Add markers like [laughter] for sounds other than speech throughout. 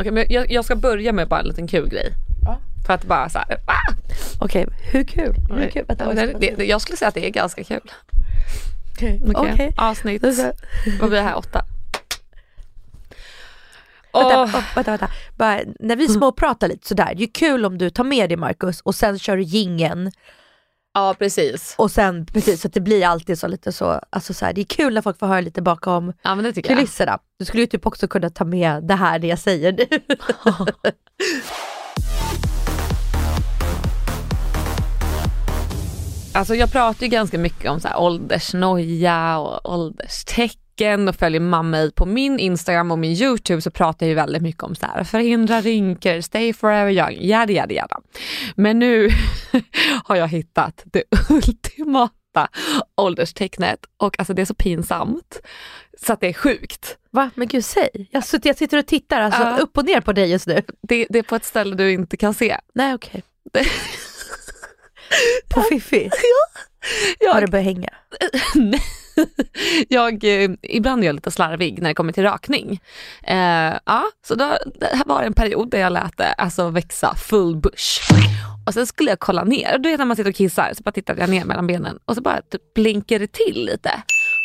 Okej, men jag, jag ska börja med bara en liten kul grej. Ja. För att bara så här, ah! Okej, hur kul? Hur kul? Ska det, det, det, jag skulle säga att det är ganska kul. Okej. Okej. Avsnitt, vad blir det här, åtta? Vänta, Åh, oh, vänta, vänta. Bara, när vi småpratar lite sådär, det är kul om du tar med dig Marcus och sen kör du gingen ja precis. och sen precis så att det blir alltid så lite så, alltså så här, det är kul när folk får höra lite bakom Ja men det tycker jag. kulisserna. Du skulle ju typ också kunna ta med det här det jag säger nu. [laughs] Alltså jag pratar ju ganska mycket om så här åldersnoja och ålderstecken och följer mamma på min Instagram och min YouTube så pratar jag ju väldigt mycket om så här förhindra rynkor, stay forever young, yada yada yada. Men nu [laughs] har jag hittat det [laughs] ultimata ålderstecknet och alltså det är så pinsamt så att det är sjukt. Va? Men gud säg. Jag, sitter- jag sitter och tittar alltså, Ja. upp och ner på dig just nu. Det, det är på ett ställe du inte kan se. Nej okej. Det- På Fiffi? [laughs] Jag, Har det börjat hänga? Nej. [laughs] jag, eh, ibland är jag lite slarvig när det kommer till rakning. Eh, ja, så då, det här var en period där jag lät det alltså växa full bush. Och sen skulle jag kolla ner, du vet när man sitter och kissar så bara tittade jag ner mellan benen och så bara typ blinkar det till lite.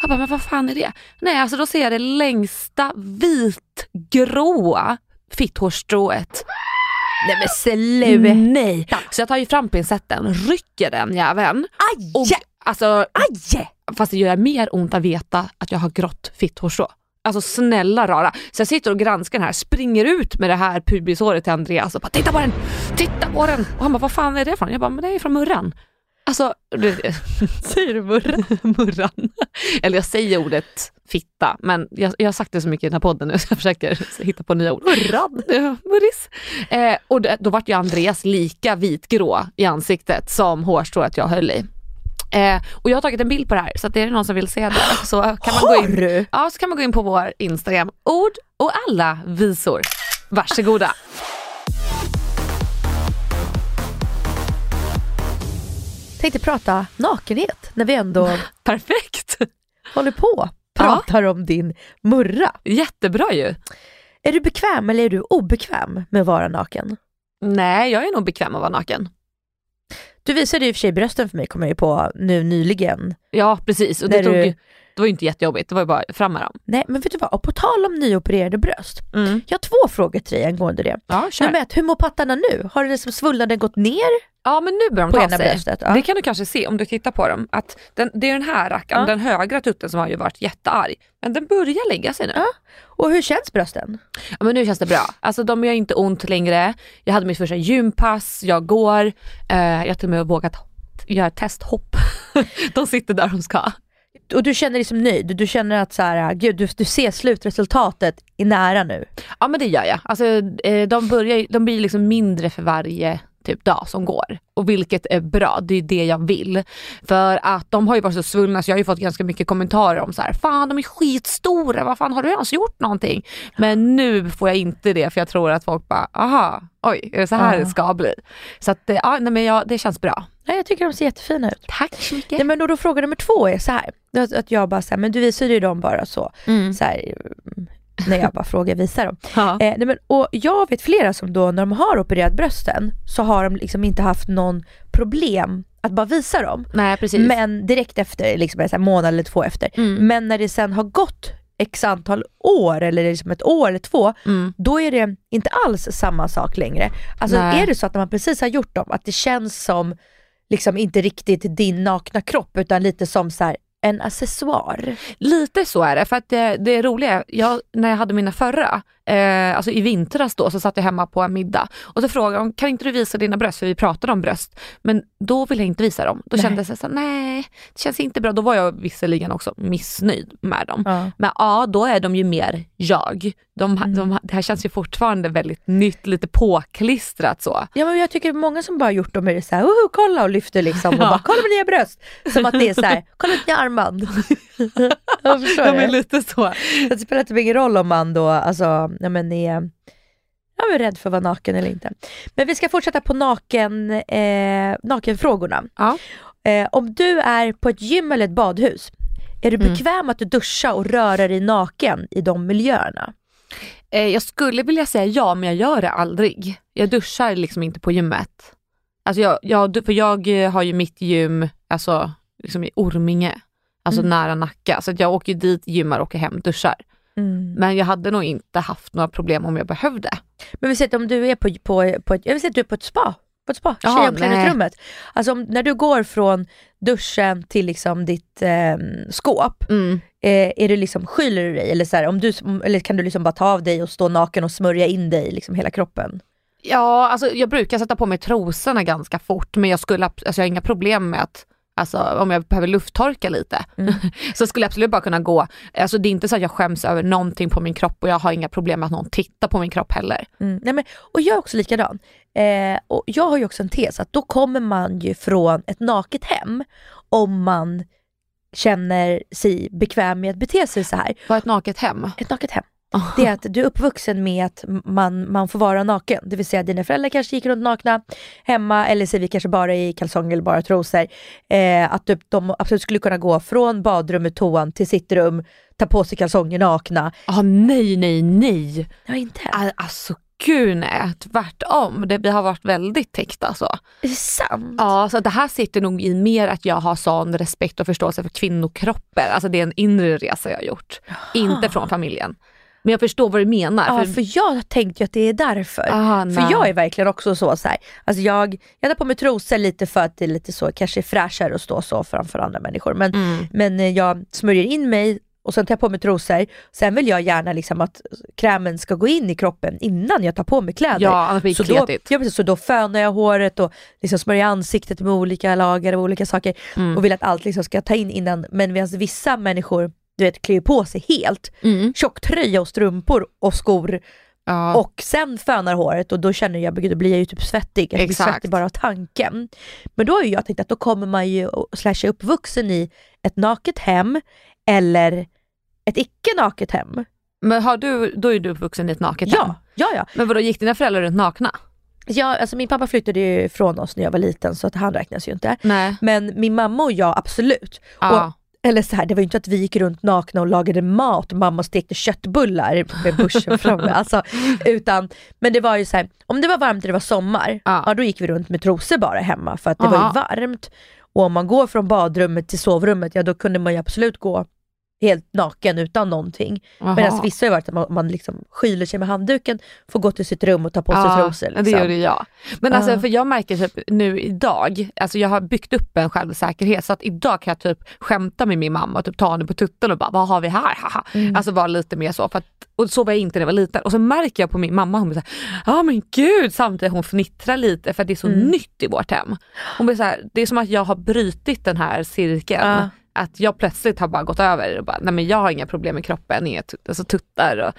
Jag bara, men vad fan är det? Nej, alltså då ser jag det längsta vitgråa fitthårstrået Nej men sluta. Nej! Så jag tar ju fram pincetten, rycker den jäveln. Och, alltså, Aj! Fast det gör mer ont att veta att jag har grått fitthårstrå. Alltså snälla rara. Så jag sitter och granskar den här, springer ut med det här pubishåret till Andreas och bara titta på den, titta på den. Och han bara vad fan är det från? Jag bara men det är från Murran. Alltså, det, [laughs] Säger du murra? [laughs] Murran. Eller jag säger ordet fitta men jag, jag har sagt det så mycket i den här podden nu [laughs] så jag försöker hitta på nya ord. Murran? Ja, Murris. Eh, och det, då vart ju Andreas lika vitgrå i ansiktet som hårstrået jag höll i. Eh, och jag har tagit en bild på det här så att är det någon som vill se det så kan man, gå in, ja, så kan man gå in på vår Instagram, ord och alla visor. Varsågoda. Tänkte prata nakenhet när vi ändå [laughs] Perfekt. håller på. Pratar om din murra. Jättebra ju. Är du bekväm eller är du obekväm med att vara naken? Nej, jag är nog bekväm att vara naken. Du visade ju i och för sig brösten för mig, kommer jag ju på nu nyligen. Ja, precis. Och det, tog, du- det var ju inte jättejobbigt, det var ju bara fram med dem. Nej men vet du vad, och på tal om nyopererade bröst. Mm. Jag har två frågor till dig angående det. Ja, kör. Nummer ett, hur mår pattarna nu? Har den som svullnaden gått ner Ja men nu börjar de på ta ena sig. bröstet? Ja. Det kan du kanske se om du tittar på dem. Att den, det är den här rackaren, Ja. den högra tutten som har ju varit jättearg. Men den börjar lägga sig nu. Ja. Och hur känns brösten? Ja, men nu känns det bra. Alltså de gör inte ont längre. Jag hade mitt första gympass, jag går. Eh, jag har till och med vågat göra testhopp. [laughs] de sitter där de ska. Och du känner dig som nöjd? Du känner att så här, gud, du, du ser slutresultatet i nära nu? Ja men det gör jag. Alltså, eh, de, börjar, de blir liksom mindre för varje typ dag som går. Och vilket är bra, det är det jag vill. För att de har ju varit så svullna så jag har ju fått ganska mycket kommentarer om så här, fan de är skitstora, vad fan har du ens gjort någonting? Men nu får jag inte det för jag tror att folk bara, aha, oj, är det så här Ja. det ska bli? Så att, eh, ja, nej, men jag, det känns bra. Nej, jag tycker de ser jättefina ut. Tack så mycket. Nej, men då, då fråga nummer två är så här. Att, jag bara så här, men du visade ju dem bara så. Mm. så här när jag bara frågar visa dem. Eh, nej, men, och jag vet flera som då när de har opererat brösten så har de liksom inte haft någon problem att bara visa dem. Nej precis. Men direkt efter, liksom en månad eller två efter. Mm. Men när det sen har gått x antal år eller liksom ett år eller två, Mm. då är det inte alls samma sak längre. Alltså Nej. är det så att när man precis har gjort dem, att det känns som liksom inte riktigt din nakna kropp utan lite som så här, en accessoar. Lite så är det, för att det, det roliga jag, när jag hade mina förra, eh, alltså i vintras då, så satt jag hemma på en middag och så frågade de, kan inte du visa dina bröst? För vi pratade om bröst. Men då ville jag inte visa dem. Då Nej. kändes det så nej, det känns inte bra. Då var jag visserligen också missnöjd med dem. Ja. Men ja, då är de ju mer jag. De, Mm. de, det här känns ju fortfarande väldigt nytt, lite påklistrat så. Ja men jag tycker många som bara gjort dem är så här, "Woho, kolla och lyfter liksom och [laughs] Ja. bara kolla med nya bröst. Som att det är så här, kolla mitt nya armband. [laughs] [laughs] jag förstår De är det. lite så. Så Det spelar typ ingen roll om man då alltså, ja, men är ja, men rädd för att vara naken eller inte. Men vi ska fortsätta på naken, eh, nakenfrågorna. Ja. Eh, om du är på ett gym eller ett badhus, är du Mm. bekväm att du duschar och röra dig naken i de miljöerna? Eh, jag skulle vilja säga ja, men jag gör det aldrig. Jag duschar liksom inte på gymmet. Alltså jag, jag, för jag eh, har ju mitt gym alltså, liksom i Orminge, alltså Mm. nära Nacka. Så att jag åker dit, gymmar, åker hem, duschar. Men jag hade nog inte haft några problem om jag behövde. Men vi säger att om du är på, på, på ett, jag vill säga att du är på ett spa, på ett spa, tjejomklädningsrummet. Alltså om, när du går från duschen till liksom ditt eh, skåp, Mm. eh, är du liksom, skyller du dig eller, så här, om du, eller kan du liksom bara ta av dig och stå naken och smörja in dig liksom hela kroppen? Ja, alltså jag brukar sätta på mig trosorna ganska fort men jag skulle, alltså jag har inga problem med att Alltså om jag behöver lufttorka lite Mm. [laughs] så skulle jag absolut bara kunna gå. Alltså det är inte så att jag skäms över någonting på min kropp och jag har inga problem med att någon tittar på min kropp heller. Mm. Nej, men, och jag är också likadan. Eh, och jag har ju också en tes att då kommer man ju från ett naket hem om man känner sig bekväm med att bete sig så här. Var ett naket hem. Ett naket hem. Det är att du är uppvuxen med att man, man får vara naken. Det vill säga dina föräldrar kanske gick runt nakna hemma eller är vi kanske bara i kalsonger eller bara trosor. Eh, att du, de absolut skulle kunna gå från badrummet, toan till sitt rum, ta på sig kalsonger nakna. Ah, nej, nej, nej. Ja, inte. Al- Alltså gud nej, tvärtom. Det, vi har varit väldigt täckta så. Är det sant? Ja, så det här sitter nog i mer att jag har sån respekt och förståelse för kvinnokroppar. Alltså det är en inre resa jag har gjort. Inte från familjen. Men jag förstår vad du menar. Ja, för, för jag tänkte ju att det är därför. Ah, För jag är verkligen också så, så här. Alltså jag, jag tar på mig trosor lite för att det är lite så, kanske fräschare att stå så framför andra människor. Men, Mm. men eh, jag smörjer in mig och sen tar jag på mig trosor. Sen vill jag gärna liksom att krämen ska gå in i kroppen innan jag tar på mig kläder. Ja, annars blir det så, då, ja, precis, så då fönar jag håret och liksom smörjer ansiktet med olika lager av olika saker. Mm. Och vill att allt liksom ska ta in innan. Men medan vissa människor du vet, klär på sig helt, Mm. tjocktröja och strumpor och skor Ja. och sen fönar håret och då känner jag, gud, då blir jag ju typ svettig. Jag blir Exakt. svettig bara av tanken. Men då har jag tänkt att då kommer man ju, slash är uppvuxen i ett naket hem eller ett icke naket hem. Men har du, då är du uppvuxen i ett naket hem. Ja, ja, ja. Men vadå, gick dina föräldrar runt nakna? ja alltså min pappa flyttade ju från oss när jag var liten så att han räknas ju inte. Nej. Men min mamma och jag absolut. Ja. Eller så här, det var ju inte att vi gick runt nakna och lagade mat och mamma stekte köttbullar med börsen framme. [laughs] Alltså, utan, men det var ju så här, om det var varmt och det var sommar, Ja. ja. då gick vi runt med trosor bara hemma för att det var Aha. ju varmt. Och om man går från badrummet till sovrummet, ja då kunde man ju absolut gå helt naken utan någonting. Medan vissa har varit att man, man liksom skyler sig med handduken, får gå till sitt rum och ta på sig trosor. Liksom. det gjorde jag. Men alltså Ja. för jag märker typ nu idag, alltså jag har byggt upp en självsäkerhet så att idag kan jag typ skämta med min mamma och typ ta henne på tutten och bara vad har vi här? Haha. Mm. Alltså vara lite mer så. För att, och så var jag inte när jag var liten. Och så märker jag på min mamma, hon blir såhär, ja men gud, samtidigt hon fnittrar lite för det är så Mm. nytt i vårt hem. Hon blir så här, det är som att jag har brutit den här cirkeln. Att jag plötsligt har bara gått över och bara, nej men jag har inga problem med kroppen, inga tut- alltså tuttar och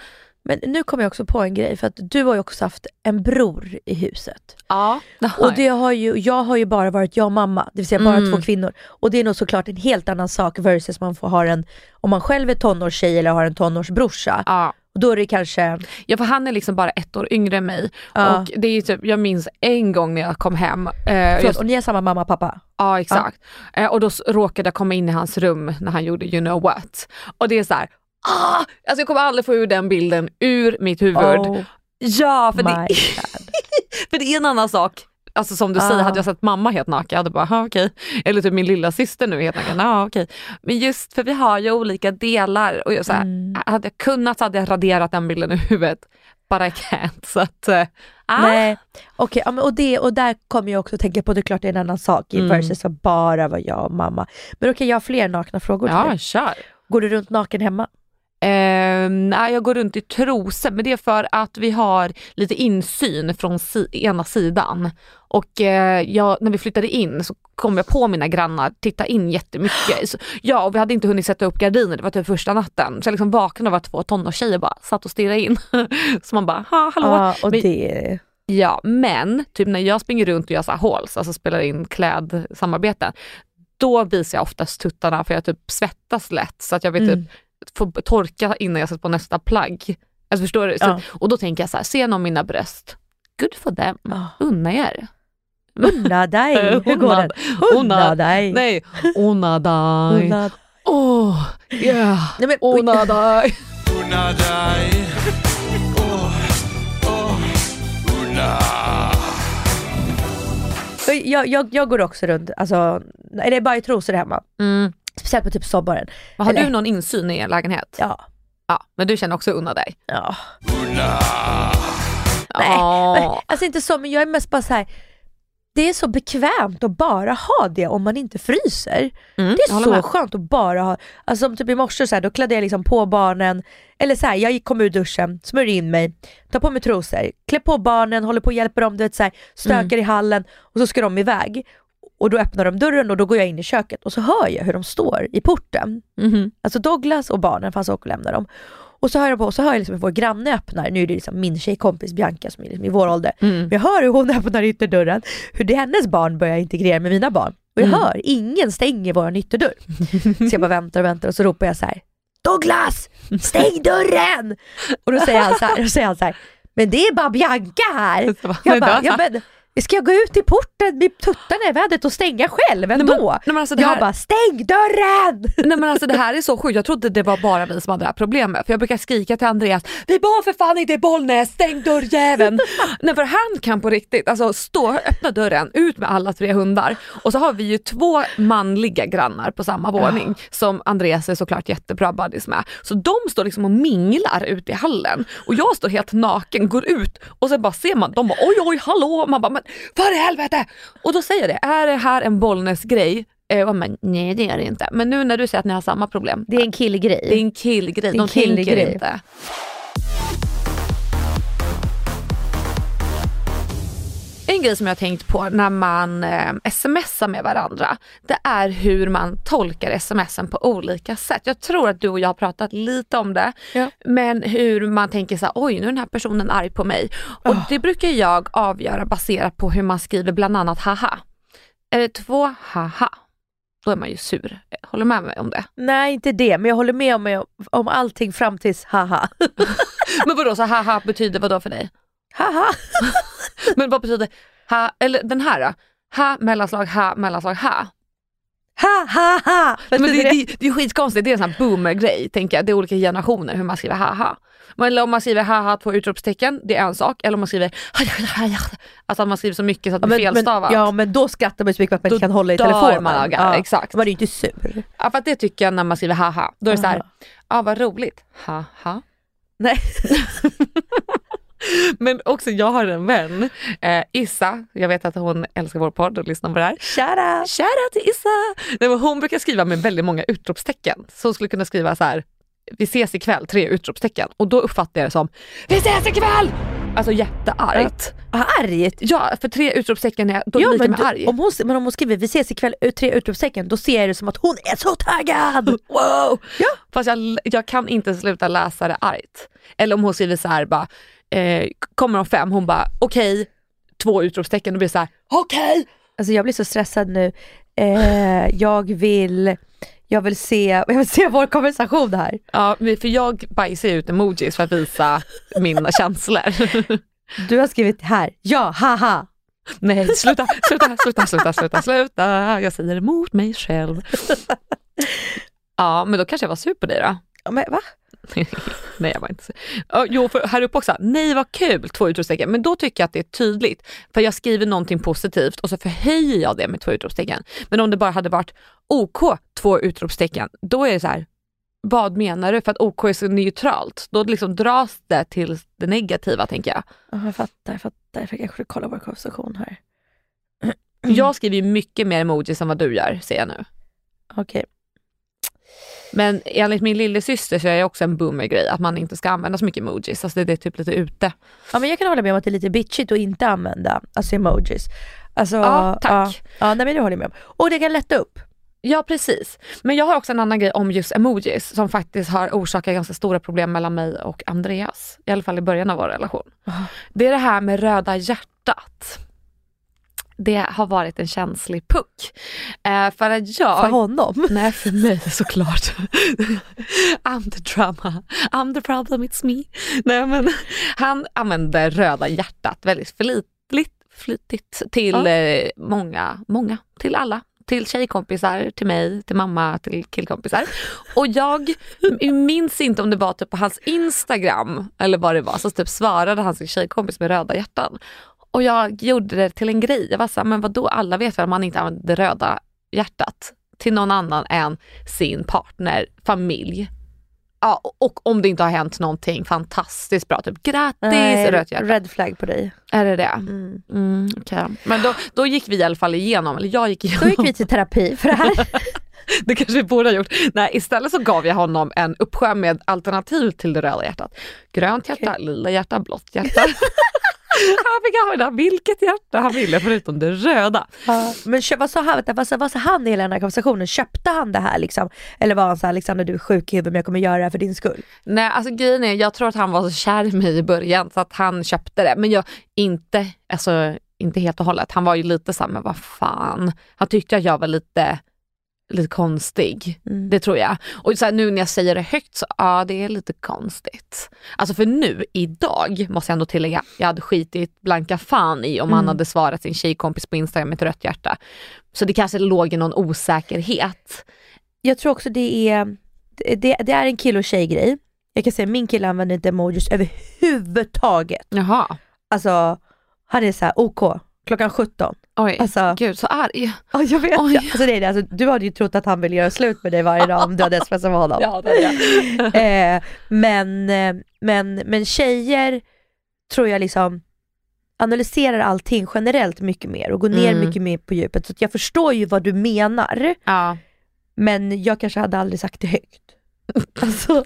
Men nu kommer jag också på en grej, för att du har ju också haft en bror i huset. Ja, Och det har ju, jag har ju bara varit jag och mamma, det vill säga bara Mm. två kvinnor. Och det är nog såklart en helt annan sak versus man får ha en, om man själv är tonårstjej eller har en tonårsbrorsa. ja. Och då är det kanske, Ja för han är liksom bara ett år yngre än mig. Ja. Och det är typ, jag minns en gång när jag kom hem. Eh, förlåt, jag, och ni är samma mamma och pappa? ja exakt. Eh, och då råkade jag komma in i hans rum när han gjorde you know what. Och det är så här, ah! Alltså jag kommer aldrig få ur den bilden ur mitt huvud. Oh Ja för my [laughs] det, för det är en annan sak Alltså som du Ah. säger, hade jag sett mamma helt naken, jag hade bara, "Ha, okej. Eller typ min lilla syster nu helt naken, ja okej. Men just för vi har ju olika delar och jag, så här, Mm. hade jag kunnat så hade jag raderat den bilden ur huvudet. But I can't. [laughs] Så att, ah. Nej, okej, men och, det, och där kommer jag också tänka på, det är klart det är en annan sak Mm. versus att bara vara jag och mamma. Men okej, jag har fler nakna frågor till Ja, dig. kör. Går du runt naken hemma? Eh, jag går runt i trosor, men det är för att vi har lite insyn från si- ena sidan. Och eh, jag, när vi flyttade in så kom jag på mina grannar titta in jättemycket. Så, ja, och vi hade inte hunnit sätta upp gardiner, det var typ första natten. Så jag liksom vaknade av att två tonårstjejer bara satt och stirrade in. [laughs] så man bara, ha, hallå. Ja, och Men- det... Ja, men typ när jag springer runt och gör så här hauls, alltså spelar in klädsamarbeten, då visar jag oftast tuttarna för jag typ svettas lätt så att jag vill typ Mm. Få torka innan jag sätter på nästa plagg. Alltså förstår du? Så, Ja. Och då tänker jag så här, ser någon mina bröst, good for them, Ja. unna er. Unna dig! [laughs] Hur går unna- den? Unna unna- dig! Nej, unna dig. Åh, yeah, Nej, men, unna [laughs] dig. Unna dig unna jag, jag, jag går också runt, alltså, är det bara i trosor hemma? Mm. Speciellt på typ sommaren. Har Eller- du någon insyn i er lägenhet? Ja. Ja, men du känner också unna dig? ja. Unna Nej, men, alltså inte så, men jag är mest bara så här. Det är så bekvämt att bara ha det om man inte fryser. Mm, Det är så med. skönt att bara ha, alltså som typ i morse så här, då klädde jag liksom på barnen, eller så här, jag gick- kom ur duschen, smörjde in mig, tar på mig trosor, klär på barnen, håller på och hjälper dem, du vet så här, stökar Mm. i hallen och så ska de iväg. Och då öppnar de dörren och då går jag in i köket och så hör jag hur de står i porten. Mhm. Alltså Douglas och barnen, fast och lämnar dem. Och så hör jag på, och så hör jag liksom hur vår granne öppnar, nu är det liksom min tjejkompis Bianca som är liksom i vår ålder. Mm. Men jag hör hur hon [laughs] öppnar ytterdörren, hur det hennes barn börjar integrera med mina barn. Och jag Mm. hör, ingen stänger vår ytterdörr. [laughs] Så jag bara väntar och väntar och så ropar jag så här: Douglas! Stäng dörren! Och då säger han så här, då säger han så här men det är bara Bianca här. [laughs] Bara, Jag bara, nej, ja, men, ska jag gå ut i porten med tuttarna i vädret och stänga själv ändå? Nej, men alltså det jag här- bara, stäng dörren! Nej men alltså det här är så sjukt, jag trodde det var bara vi som hade det här problemet. För jag brukar skrika till Andreas, vi bor för fan inte i Bollnäs, stäng dörrjäveln. [laughs] Nej för han kan på riktigt alltså stå, öppna dörren, ut med alla tre hundar. Och så har vi ju två manliga grannar på samma våning som Andreas är såklart jättebra buddies med. Så de står liksom och minglar ute i hallen och jag står helt naken, går ut och så bara ser man, de bara oj oj hallå, man bara men för i helvete! Och då säger jag det, är det här en Bollnäs grej? Eh, man, nej det är det inte. Men nu när du säger att ni har samma problem. Det är en killgrej. Det är en killgrej, de en killgrej. tänker inte. En grej som jag har tänkt på när man eh, smsar med varandra, det är hur man tolkar smsen på olika sätt. Jag tror att du och jag har pratat lite om det, Ja. men hur man tänker så här, oj nu är den här personen arg på mig. Och det brukar jag avgöra baserat på hur man skriver bland annat haha. Är det två haha, då är man ju sur. Håller du med mig om det? Nej inte det, men jag håller med om, om allting fram tills haha. [laughs] Men vadå, så haha betyder vad då för dig? Haha. [laughs] Men vad betyder ha, eller den här då? Ha, mellanslag, ha, mellanslag, ha. Ha ha ha! Men det, Betyder det, det är skitkonstigt, det är en sån här boomer-grej tänker jag. Det är olika generationer hur man skriver haha. Men Eller om man skriver haha två utropstecken, det är en sak. Eller om man skriver alltså att man skriver så mycket så att det Ja, blir men, felstavat. men, ja men då skrattar man så mycket att man Då inte kan hålla i telefonen. man garv, exakt. Man är ju inte sur. Ja, för att det tycker jag när man skriver haha. Då är det så här, Aha. ja vad roligt, haha. Nej. [laughs] Men också jag har en vän, eh, Issa, jag vet att hon älskar vår podd och lyssnar på det här. Shoutout! Shoutout till Issa! Nej, men hon brukar skriva med väldigt många utropstecken. Så hon skulle kunna skriva så här, vi ses ikväll, tre utropstecken. Och då uppfattar jag det som, vi ses ikväll! Alltså jätteargt. Ah, argt. Ja, för tre utropstecken är då Ja, lika men, med då, arg. om hon, men om hon skriver vi ses ikväll, ut tre utropstecken, då ser jag det som att hon är så taggad! [laughs] Wow! Ja. Fast jag, jag kan inte sluta läsa det argt. Eller om hon skriver så här bara, eh, kommer om fem, hon bara okej, två utropstecken, då blir så här, okej! Alltså jag blir så stressad nu. Eh, jag vill jag vill, se, [laughs] jag vill se vår konversation här. Ja, för jag bajsar ut emojis för att visa mina [laughs] känslor. Du har skrivit här, ja, haha. Nej, sluta, sluta, sluta, sluta, sluta, sluta. Jag säger emot mig själv. [laughs] Ja, men då kanske jag var sur på dig då. Ja, Men, va? [laughs] nej jag var inte så. Jo, för här uppe också, nej vad kul, två utropstecken. Men då tycker jag att det är tydligt. För jag skriver någonting positivt och så förhöjer jag det med två utropstecken. Men om det bara hade varit OK, två utropstecken, då är det så här, vad menar du? För att OK är så neutralt. Då liksom dras det till det negativa tänker jag. Ja, jag fattar, jag fattar. Jag kanske kolla vår konversation här. Jag skriver ju mycket mer emojis än vad du gör, ser jag nu. Okej. Men enligt min lillasyster så är det också en boomer-grej att man inte ska använda så mycket emojis. Alltså det, det är typ lite ute. Ja men jag kan hålla med om att det är lite bitchigt att inte använda alltså emojis. Alltså, Ja, tack. Ja, ja nej, men det håller jag med om. Och det kan lätta upp. Ja precis. Men jag har också en annan grej om just emojis som faktiskt har orsakat ganska stora problem mellan mig och Andreas. I alla fall i början av vår relation. Det är det här med röda hjärtat. Det har varit en känslig puck. Eh, för att jag... För honom. [laughs] Nej, för mig såklart. [laughs] I'm the drama, I'm the problem, it's me. Nej, men han använder röda hjärtat väldigt flitigt, flitigt till Ja. eh, många, många, till alla. Till tjejkompisar, till mig, till mamma, till killkompisar. Och jag minns inte om det var typ på hans Instagram eller vad det var, så typ svarade hans tjejkompis med röda hjärtan. Och jag gjorde det till en grej. Jag var såhär, men vadå alla vet väl att man inte använder det röda hjärtat till någon annan än sin partner, familj. Ja, och- om det inte har hänt någonting fantastiskt bra, typ grattis Nej, rött hjärta. red flag på dig. Är det det? Mm. Mm, okej. Men då, då gick vi i alla fall igenom, eller jag gick igenom. Då gick vi till terapi för det här. [laughs] Det kanske vi borde ha gjort. Nej, istället så gav jag honom en uppsjö med alternativ till det röda hjärtat. Grönt hjärta, lila hjärta, blått hjärta. [laughs] [laughs] han fick använda vilket hjärta han ville förutom det röda. Ja, men vad sa han, vad sa, vad sa han i hela den här konversationen? Köpte han det här liksom? Eller var han såhär, Alexander du är sjuk i huvudet men jag kommer göra det här för din skull? Nej, alltså grejen är, jag tror att han var så kär i mig i början så att han köpte det. Men jag, inte, alltså inte helt och hållet. Han var ju lite såhär, men vad fan. Han tyckte att jag var lite, lite konstig. Mm. Det tror jag. Och så här, nu när jag säger det högt så ja det är lite konstigt. Alltså för nu, idag, måste jag ändå tillägga, jag hade skitit blanka fan i om han Mm. hade svarat sin tjejkompis på Instagram med ett rött hjärta. Så det kanske låg i någon osäkerhet. Jag tror också det är, det, det är en kill och tjej-grej. Jag kan säga min kille använder inte emojis överhuvudtaget. Jaha, Alltså han är såhär OK, klockan 17. Oj, Alltså, gud så arg. ja, jag vet. Oj. Alltså, det är det. Alltså, du hade ju trott att han ville göra slut med dig varje dag om du hade smsat med honom. Ja, det jag. [laughs] eh, men, eh, men, men tjejer tror jag liksom analyserar allting generellt mycket mer och går ner Mm. mycket mer på djupet. Så att jag förstår ju vad du menar, Ja. men jag kanske hade aldrig sagt det högt. [laughs] Alltså?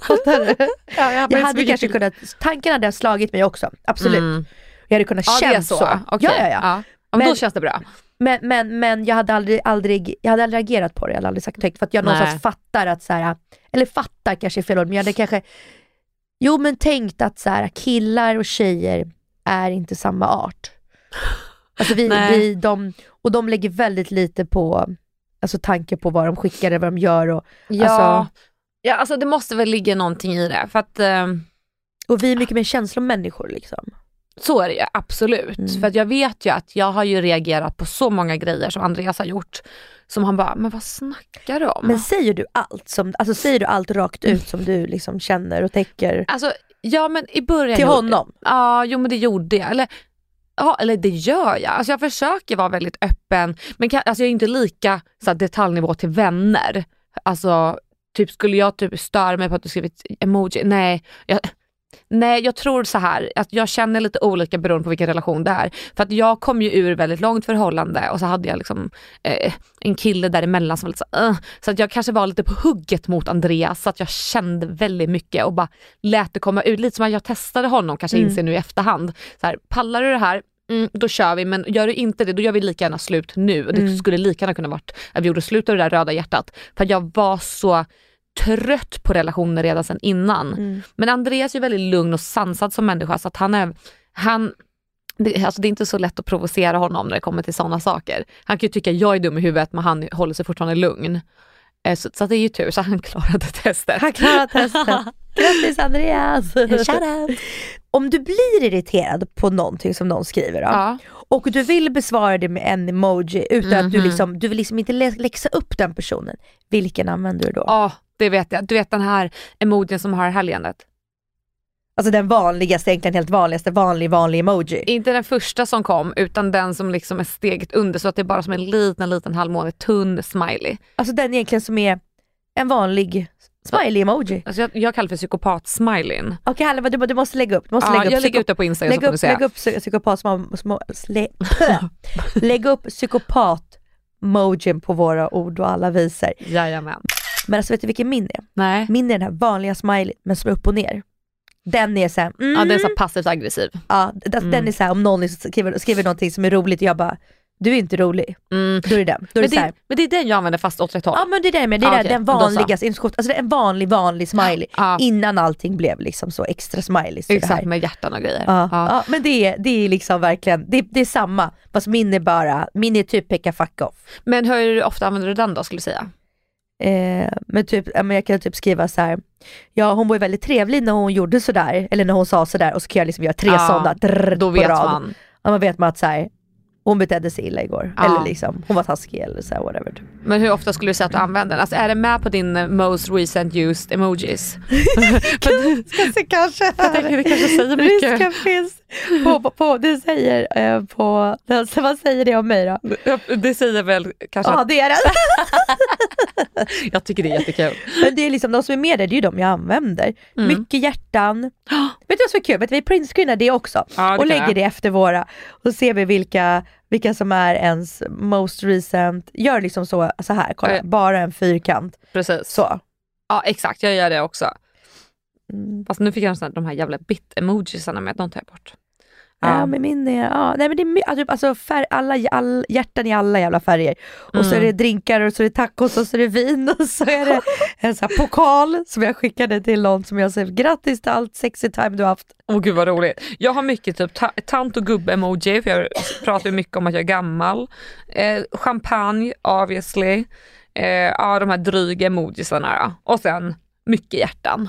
Ja, jag, Jag hade kanske kunnat, tanken hade slagit mig också, absolut. Mm. Jag hade kunnat Ja känna så. så. Okej. Ja, ja, ja. Ja. Ja, men då Men- känns det bra. Men, men, men jag hade aldrig, aldrig, jag hade aldrig agerat på det, jag hade aldrig sagt högt för att jag Nej. någonstans fattar att så här, eller fattar kanske är fel ord, men jag hade kanske, jo men tänkt att så här, killar och tjejer är inte samma art. Alltså vi, [laughs] Nej. vi de, och de lägger väldigt lite på, alltså tanke på vad de skickar eller vad de gör och, Ja. Alltså- ja, alltså det måste väl ligga någonting i det. För att eh, och vi är mycket mer känslomänniskor liksom. Så är det ju absolut. Mm. För att jag vet ju att jag har ju reagerat på så många grejer som Andreas har gjort. Som han bara, men vad snackar du om? Men säger du allt, som, alltså säger du allt rakt ut som du liksom känner och tänker Alltså, ja men i början. till honom? Ja, jo men det gjorde jag. Eller, ja, eller det gör jag. Alltså jag försöker vara väldigt öppen. Men kan, alltså jag är inte lika så här, detaljnivå till vänner. Alltså, typ skulle jag typ störa mig på att du skrivit emoji? Nej. Jag, nej, jag tror så här att jag känner lite olika beroende på vilken relation det är. För att jag kom ju ur väldigt långt förhållande och så hade jag liksom eh, en kille däremellan som var lite så, uh, så att jag kanske var lite på hugget mot Andreas så att jag kände väldigt mycket och bara lät det komma ut. Lite som att jag testade honom kanske Mm. inser nu i efterhand. Så här, pallar du det här? Mm, då kör vi, men gör du inte det, då gör vi lika gärna slut nu. Och det Mm. skulle lika gärna kunna varit att vi gjorde slut av det där röda hjärtat. För jag var så trött på relationer redan sedan innan. Mm. Men Andreas är väldigt lugn och sansad som människa så att han är, han, det, alltså det är inte så lätt att provocera honom när det kommer till sådana saker. Han kan ju tycka jag är dum i huvudet men han håller sig fortfarande lugn. Eh, Så, så det är ju tur så han [laughs] klarade testet. Han klarade testet. [laughs] Grattis Andreas! Shoutout. Om du blir irriterad på någonting som någon skriver då, Ja. och du vill besvara det med en emoji utan att du Mhm. liksom, du vill liksom inte lä- läxa upp den personen, vilken använder du då? Ja, det vet jag. Du vet den här emojin som har här leendet. Alltså den vanligaste, egentligen helt vanligaste, vanlig vanlig emoji. Inte den första som kom utan den som liksom är steget under så att det är bara som en liten liten halvmåne, tunn smiley. Alltså den egentligen som är en vanlig smiley emoji. Alltså jag, jag kallar för psykopat-smileyn. Okej Halva du, du måste lägga upp, du måste Ja, lägga upp jag lägger ut det på Instagram så lägg du upp, se. lägg upp psy- psykopat små, små, slä, [laughs] lägg upp psykopat emojin på våra ord och alla visor. Jajamän. Men alltså vet du vilken min är? Nej. Min är den här vanliga smiley men som är upp och ner. Den är såhär, mm, Ja den är så passivt aggressiv. ja, den, Mm. den är såhär om någon skriver, skriver någonting som är roligt och jag bara, du är inte rolig. Mm. Då är det den. Då är Men, det, så det, men det är den jag använder fast åt rätt håll. Ja men det är det med, det är Ah, okej, den så. vanligaste, alltså en vanlig vanlig smiley Ja. innan allting blev liksom så extra smileys. i det Exakt med hjärtan och grejer. Ja, Ja. ja. men det är, det är liksom verkligen, det, det är samma fast min är bara, min är typ peka fuck off. Men hur ofta använder du den då skulle du säga? Eh, men typ, jag kan typ skriva så här. ja hon var ju väldigt trevlig när hon gjorde sådär, eller när hon sa sådär och så kan jag liksom göra tre Ja, sådana drr, Då på vet rad. man. Ja, man vet man att så här, hon betedde sig illa igår, Ja. eller liksom hon var taskig eller så här, whatever. Men hur ofta skulle du säga att du använder den? Alltså är det med på din eh, most recent used emojis? [laughs] [laughs] Kanske, kanske. Jag tänker det kanske säger mycket. Risken finns. [laughs] På, på, det säger eh, på, det, [laughs] vad säger det om mig då? Det säger väl kanske Ja det är det. [laughs] jag tycker det är jättekul. Men det är liksom de som är med där, det är ju de jag använder. Mm. Mycket hjärtan. [gasps] Vet du vad som är kul? Vet du, vi printscreenar det också Ja, det och lägger jag. det efter våra och ser vi vilka, vilka som är ens most recent. Gör liksom så, så här, kolla, Ja. bara en fyrkant. Precis. Så. Ja exakt, jag gör det också. Mm. Fast nu fick jag sån här, de här jävla bit-emojisarna med, de tar jag bort. Ja. men min är, ja, nej men det är my- alltså, färg, alla, all, hjärtan i alla jävla färger. Och så är Mm. det drinkar och så är det tacos och så är det vin [laughs] och så är det en sån här pokal som jag skickade till någon som jag säger grattis till allt sexy time du har haft. Åh gud vad roligt. Jag har mycket typ ta- tant och gubb-emoji för jag pratar ju mycket om att jag är gammal. Eh, champagne obviously. Eh, ja de här dryga emojisarna. Och sen mycket hjärtan.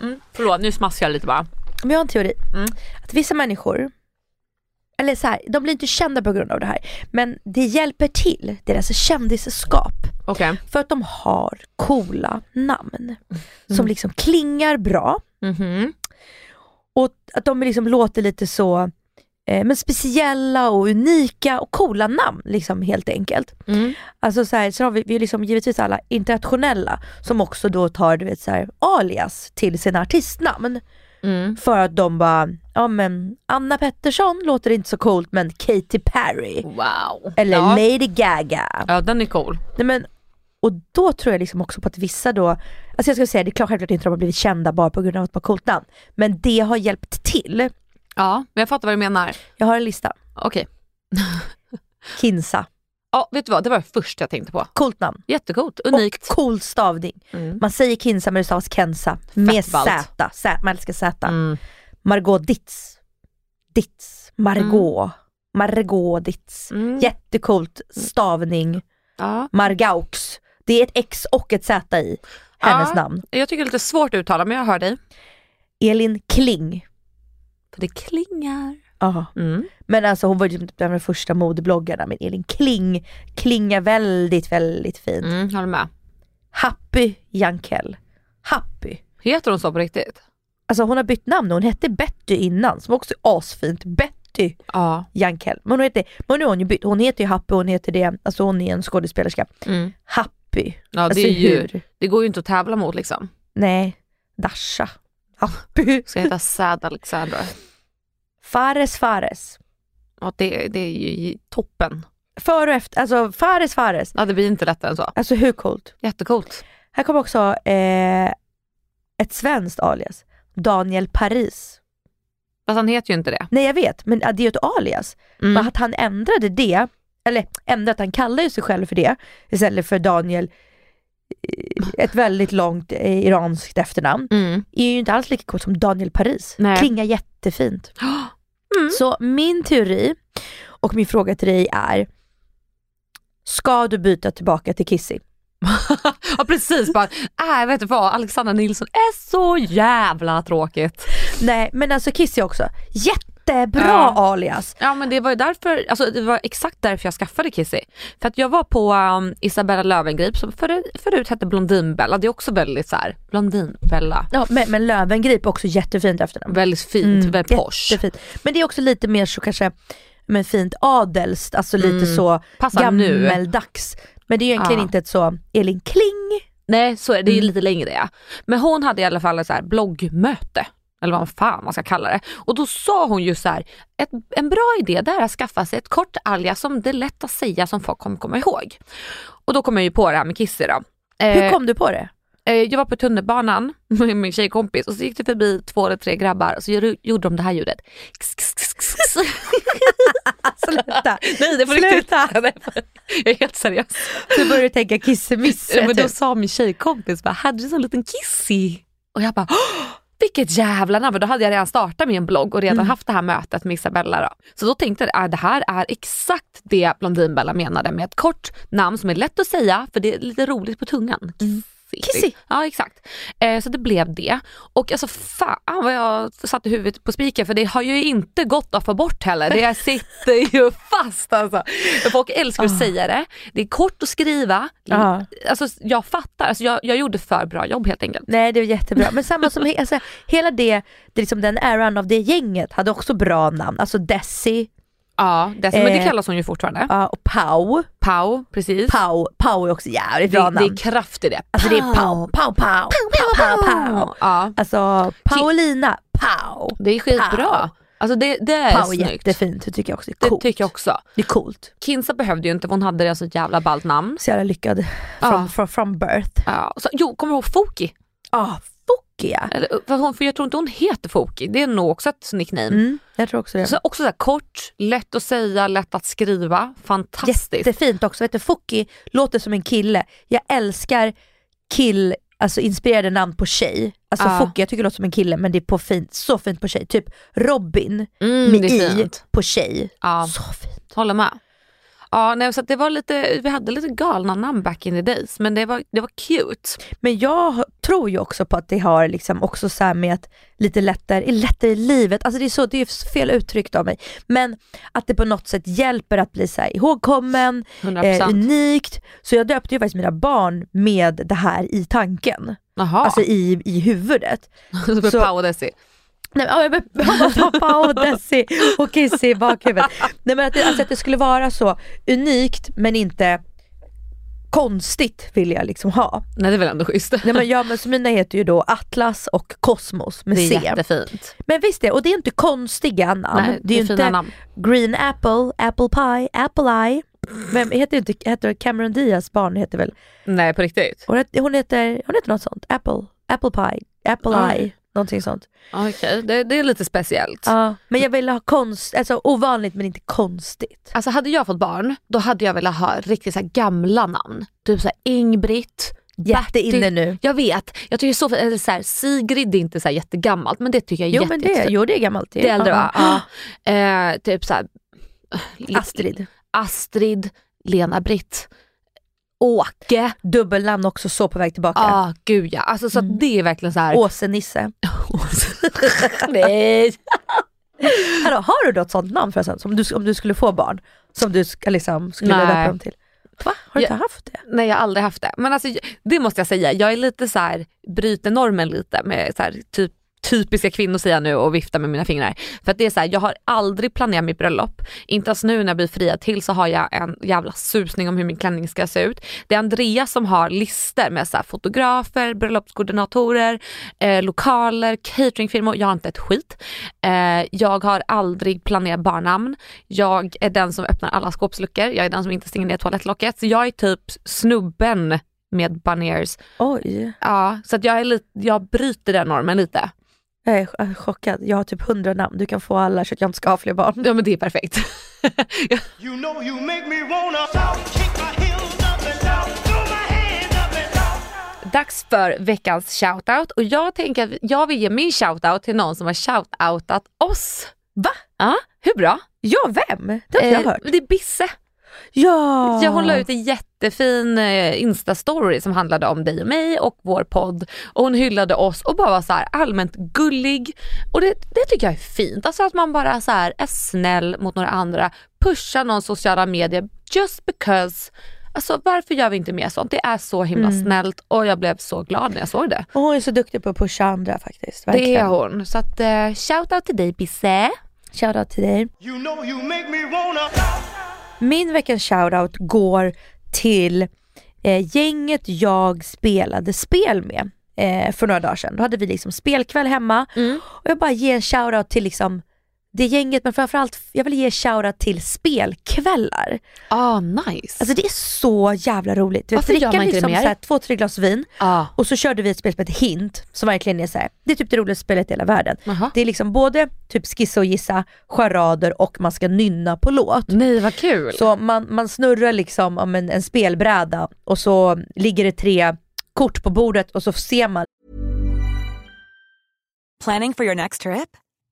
Mm. Förlåt nu smaskar jag lite bara. Men jag har en teori. Mm. Att vissa människor, eller så här, de blir inte kända på grund av det här, men det hjälper till deras kändisskap. Okej. För att de har coola namn. Som liksom klingar bra. Mhm. Och att de liksom låter lite så eh, men speciella och unika och coola namn liksom helt enkelt. Mm. Alltså så, här, så har vi, vi liksom givetvis alla internationella som också då tar du vet, så här, alias till sina artistnamn. Mm. För att de bara, ja men Anna Pettersson låter inte så coolt men Katy Perry. Wow. Eller ja. Lady Gaga. ja den är cool. Nej, men, och då tror jag liksom också på att vissa då, alltså jag ska säga det är klart självklart inte de har blivit kända bara på grund av att de har coolt namn. Men det har hjälpt till. Ja men jag fattar vad du menar. Jag har en lista. Okej. [laughs] Kinsa. Ja, vet du vad? Det var det första jag tänkte på. Coolt namn. Jättecoolt, unikt. Och cool stavning. Mm. Man säger Kinsa men det stavas Kensa. Med. Z. Z. Man älskar Z. Mm. Margot Ditz. Ditz. Margot. Margot Ditz. Mm. Jättecoolt stavning. Ja. Margaux. Det är ett X och ett Z i hennes Ja. namn. Jag tycker det är lite svårt att uttala men jag hör dig. Elin Kling. Det klingar. Ja. Mm. Men alltså hon var ju typ en av de första modebloggarna men Elin Kling klingar väldigt väldigt fint. Mm, håller med. Happy Jankell. Happy. Heter hon så på riktigt? Alltså hon har bytt namn, hon hette Betty innan som också är asfint. Betty Ja. Jankell. Men, hon heter, men nu har hon ju bytt, hon heter ju Happy, hon heter det, alltså hon är en skådespelerska. Mm. Happy. Ja, alltså det, är ju, hur? det går ju inte att tävla mot liksom. Nej, Dasha. Happy. Ska heta Sad Alexandra. Fares Fares. Ja, det, det är ju toppen. Före och efter, alltså Fares Fares. Ja, det blir inte lättare än så. Alltså hur coolt? Jättecoolt. Här kommer också eh, ett svenskt alias. Daniel Paris. Fast han heter ju inte det. Nej jag vet, men det är ju ett alias. Mm. Men att han ändrade det, eller ändrat, han kallar ju sig själv för det istället för Daniel, eh, ett väldigt långt eh, iranskt efternamn, Mm. är ju inte alls lika coolt som Daniel Paris. Nej. Klingar jättefint. [gasps] Mm. Så min teori och min fråga till dig är, ska du byta tillbaka till Kissy? [laughs] ja precis, bara, äh, vet du vad, Alexandra Nilsson är så jävla tråkigt. Nej men alltså Kissy också, jättebra Ja. alias. Ja men det var ju därför, alltså det var exakt därför jag skaffade Kissy. För att jag var på um, Isabella Löwengrip som förut, förut hette Blondinbella, det är också väldigt så här, Blondinbella. Ja, men, men Löwengrip är också jättefint efternamn. Väldigt fint, Mm, väldigt posh. Jättefint. Men det är också lite mer så kanske, men fint adelskt, alltså lite Mm. så Passar nu. gammeldags. Men det är ju egentligen Ja. inte ett så Elin Kling. Nej så är det, det är ju Mm. lite längre ja. Men hon hade i alla fall ett så här bloggmöte. Eller vad fan man ska kalla det. Och då sa hon ju så här, ett, en bra idé det är att skaffa sig ett kort alias som det är lätt att säga som folk kommer komma ihåg. Och då kom jag ju på det här med Kissy då. Hur Eh, kom du på det? eh, jag var på tunnelbanan [laughs] med min tjejkompis och så gick det förbi två eller tre grabbar och så gjorde- de det här ljudet. [laughs] Sluta! Nej det får Sluta! Jag är helt seriös. Du började tänka kissemisse. Men då typ. sa min tjejkompis bara, hade du så en liten kissy? Och jag bara, "Åh, vilket jävla namn. Då hade jag redan startat min blogg och redan Mm. haft det här mötet med Isabella. Då. Så då tänkte jag att det här är exakt det Blondinbella menade med ett kort namn som är lätt att säga för det är lite roligt på tungan. Kissy. Kissy. Ja exakt. Eh, så det blev det. Och alltså fan vad jag satte huvudet på spiken för det har ju inte gått att få bort heller. Det [laughs] sitter ju fast alltså. Folk älskar att Ah. säga det. Det är kort att skriva. Ja. Alltså jag fattar, alltså, jag, jag gjorde för bra jobb helt enkelt. Nej det var jättebra, men samma som he- alltså, hela det, det liksom den eran av det gänget hade också bra namn. Alltså Desi Ja, det, men det Eh, kallas hon ju fortfarande. ja, och Pau. Pau, precis. Pau, Pau är också jävligt bra det, det namn. är kraft i det. Alltså det är Pau, Pau, Pau, Pau, Pau. Ja, Alltså Paulina, Pau. det är skitbra. Alltså det, det är Pau är snyggt. jättefint, det tycker jag också är Det coolt. tycker jag också. Det är coolt. Kinsa behövde ju inte för hon hade det så jävla ballt namn. Så jävla lyckad Ja. from, from, from birth. Ja, så, jo, kommer du ihåg Foki? Ja, ah, Foki ja. Eller, hon, för jag tror inte hon heter Foki, det är nog också ett nickname. Mm, jag tror också det. Så också så här kort, lätt att säga, lätt att skriva. Fantastiskt. Jättefint också. Vet du, Foki låter som en kille. Jag älskar kill, alltså inspirerade namn på tjej. Alltså Ja. Foki, jag tycker det låter som en kille men det är på fint, så fint på tjej. Typ Robin Mm, med i på tjej. Ja. Så fint. Håller med. Ja, nej, så det var lite, vi hade lite galna namn back in the days men det var, det var cute. Men jag tror ju också på att det har liksom också så med att lite lättare, lättare i livet, alltså det är så, det är fel uttryckt av mig, men att det på något sätt hjälper att bli så här ihågkommen, 100%. eh, unikt. Så jag döpte ju faktiskt mina barn med det här i tanken, Jaha, alltså i, i huvudet. [laughs] så, så- Pau och Desi. Nej, jag behöver [laughs] pappa och Desi och Kissy i bakhuvudet. Nej, men att, det, alltså att det skulle vara så unikt men inte konstigt vill jag liksom ha. Nej det är väl ändå schysst. Nej, men, ja, men så mina heter ju då Atlas och Kosmos med det är C. jättefint. Men visst det, och det är inte konstiga namn. Nej, det är ju fina inte namn. Green Apple, Apple Pie, Apple Eye. Vem heter inte, heter Cameron Diaz barn heter väl, Nej på riktigt. hon heter, hon heter, hon heter något sånt, Apple, Apple Pie, Apple. Eye, Någonting sånt. Okej, det, det är lite speciellt. Ja, men jag ville ha konst, alltså ovanligt men inte konstigt. Alltså hade jag fått barn, då hade jag velat ha riktigt så gamla namn. Typ så här Ingbritt, Jätteinne nu. Jag vet, jag tycker så, eller så här, Sigrid är inte så jättegammalt men det tycker jag är Jo jätte, men det, jätte- jo, det är gammalt. det är äldre va? Ja. Ja. Eh, typ så här, Astrid. Astrid, Lena-Britt, Åke. Dubbelnamn också så på väg tillbaka. Ja, ah, gud ja. Alltså, så Mm. det är verkligen så här. Åse-Nisse. [laughs] Nej. Hallå, har du då ett sånt namn förresten? Som du, om du skulle få barn? Som du ska, liksom, skulle Nej. döpa dem till? Va? Har du Ja. inte haft det? Nej jag har aldrig haft det. Men alltså, det måste jag säga, jag är lite så här, bryter normen lite med så här, typ typiska kvinnor säger jag nu och viftar med mina fingrar. För att det är så här, jag har aldrig planerat mitt bröllop. Inte ens nu när jag blir friad till så har jag en jävla susning om hur min klänning ska se ut. Det är Andreas som har listor med så här, fotografer, bröllopskoordinatorer, eh, lokaler, cateringfirmor. Jag har inte ett skit. Eh, jag har aldrig planerat barnnamn. Jag är den som öppnar alla skåpsluckor. Jag är den som inte stänger ner toalettlocket. Så jag är typ snubben med banérs. Oj, Ja, så att jag, är lite, jag bryter den normen lite. Jag är ch- chockad. Jag har typ hundra namn. Du kan få alla så att jag inte ska ha fler barn. Ja men det är perfekt. [laughs] You know you. Dags för veckans shoutout och jag tänker att jag vill ge min shoutout till någon som har shoutoutat oss. Va? Ja, hur bra? Ja, vem? Det har inte jag hört. det är Bisse. Ja! Jag hon la ut en jättefin eh, Insta-story som handlade om dig och mig och vår podd. Och hon hyllade oss och bara var så här allmänt gullig. Och det, det tycker jag är fint. Alltså att man bara så här är snäll mot några andra. Pushar någon sociala medier just because. Alltså varför gör vi inte mer sånt? Det är så himla snällt och jag blev så glad när jag såg det. Och hon är så duktig på att pusha andra faktiskt. Det Verkligen. är hon. Så att eh, shout out till dig Bisse. Shoutout till dig. You know you make me wanna Min veckans shoutout går till eh, gänget jag spelade spel med eh, för några dagar sedan. Då hade vi liksom spelkväll hemma och jag bara ger en shoutout till liksom det gänget men framförallt jag vill ge shoutout till spelkvällar. Ah nice. Alltså det är så jävla roligt. Varför gör dricka man inte det liksom mer? så här, två, tre glas vin ah. och så körde vi ett spel som heter Hint som verkligen är så här, det är typ det roligaste spelet i hela världen. Jaha. Det är liksom både typ skissa och gissa, charader och man ska nynna på låt. Nej vad kul. Så man, man snurrar liksom om en, en spelbräda och så ligger det tre kort på bordet och så ser man Planning for your next trip?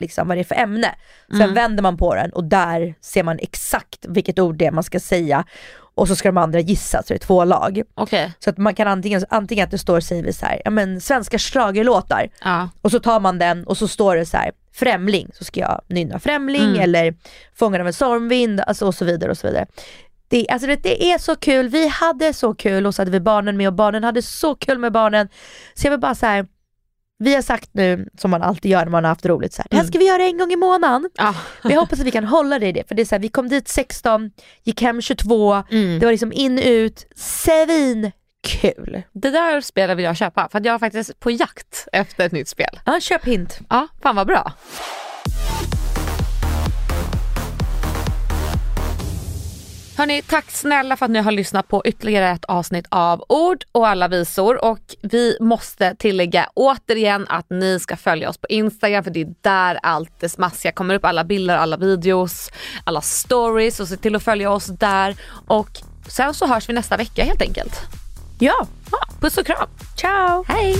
Liksom vad det är för ämne. Sen vänder man på den och där ser man exakt vilket ord det är man ska säga. Och så ska de andra gissa, så det är två lag. Okej. Så att man kan antingen, antingen att det står, säger vi så här, ja men svenska schlagerlåtar. Ja. Och så tar man den och så står det så här, främling, så ska jag nynna främling Mm. eller fångad av en stormvind, alltså och så vidare och så vidare. Det, alltså det, det är så kul, vi hade så kul och så hade vi barnen med och barnen hade så kul med barnen. Så jag vill bara så här. Vi har sagt nu, som man alltid gör när man har haft roligt, så här, det här ska vi göra en gång i månaden. Ja. Men jag hoppas att vi kan hålla det i det, för det är så här, vi kom dit 16, gick hem 22, det var liksom in ut, svin kul. Det där spelet vill jag köpa för jag är faktiskt på jakt efter ett nytt spel. Ja, köp hint. Ja, fan vad bra. Hörni, tack snälla för att ni har lyssnat på ytterligare ett avsnitt av Ord och alla visor. Och vi måste tillägga återigen att ni ska följa oss på Instagram för det är där allt det smaskiga kommer upp. Alla bilder, alla videos, alla stories och se till att följa oss där. Och sen så hörs vi nästa vecka helt enkelt. Ja, Ja, puss och kram. ciao! Hej!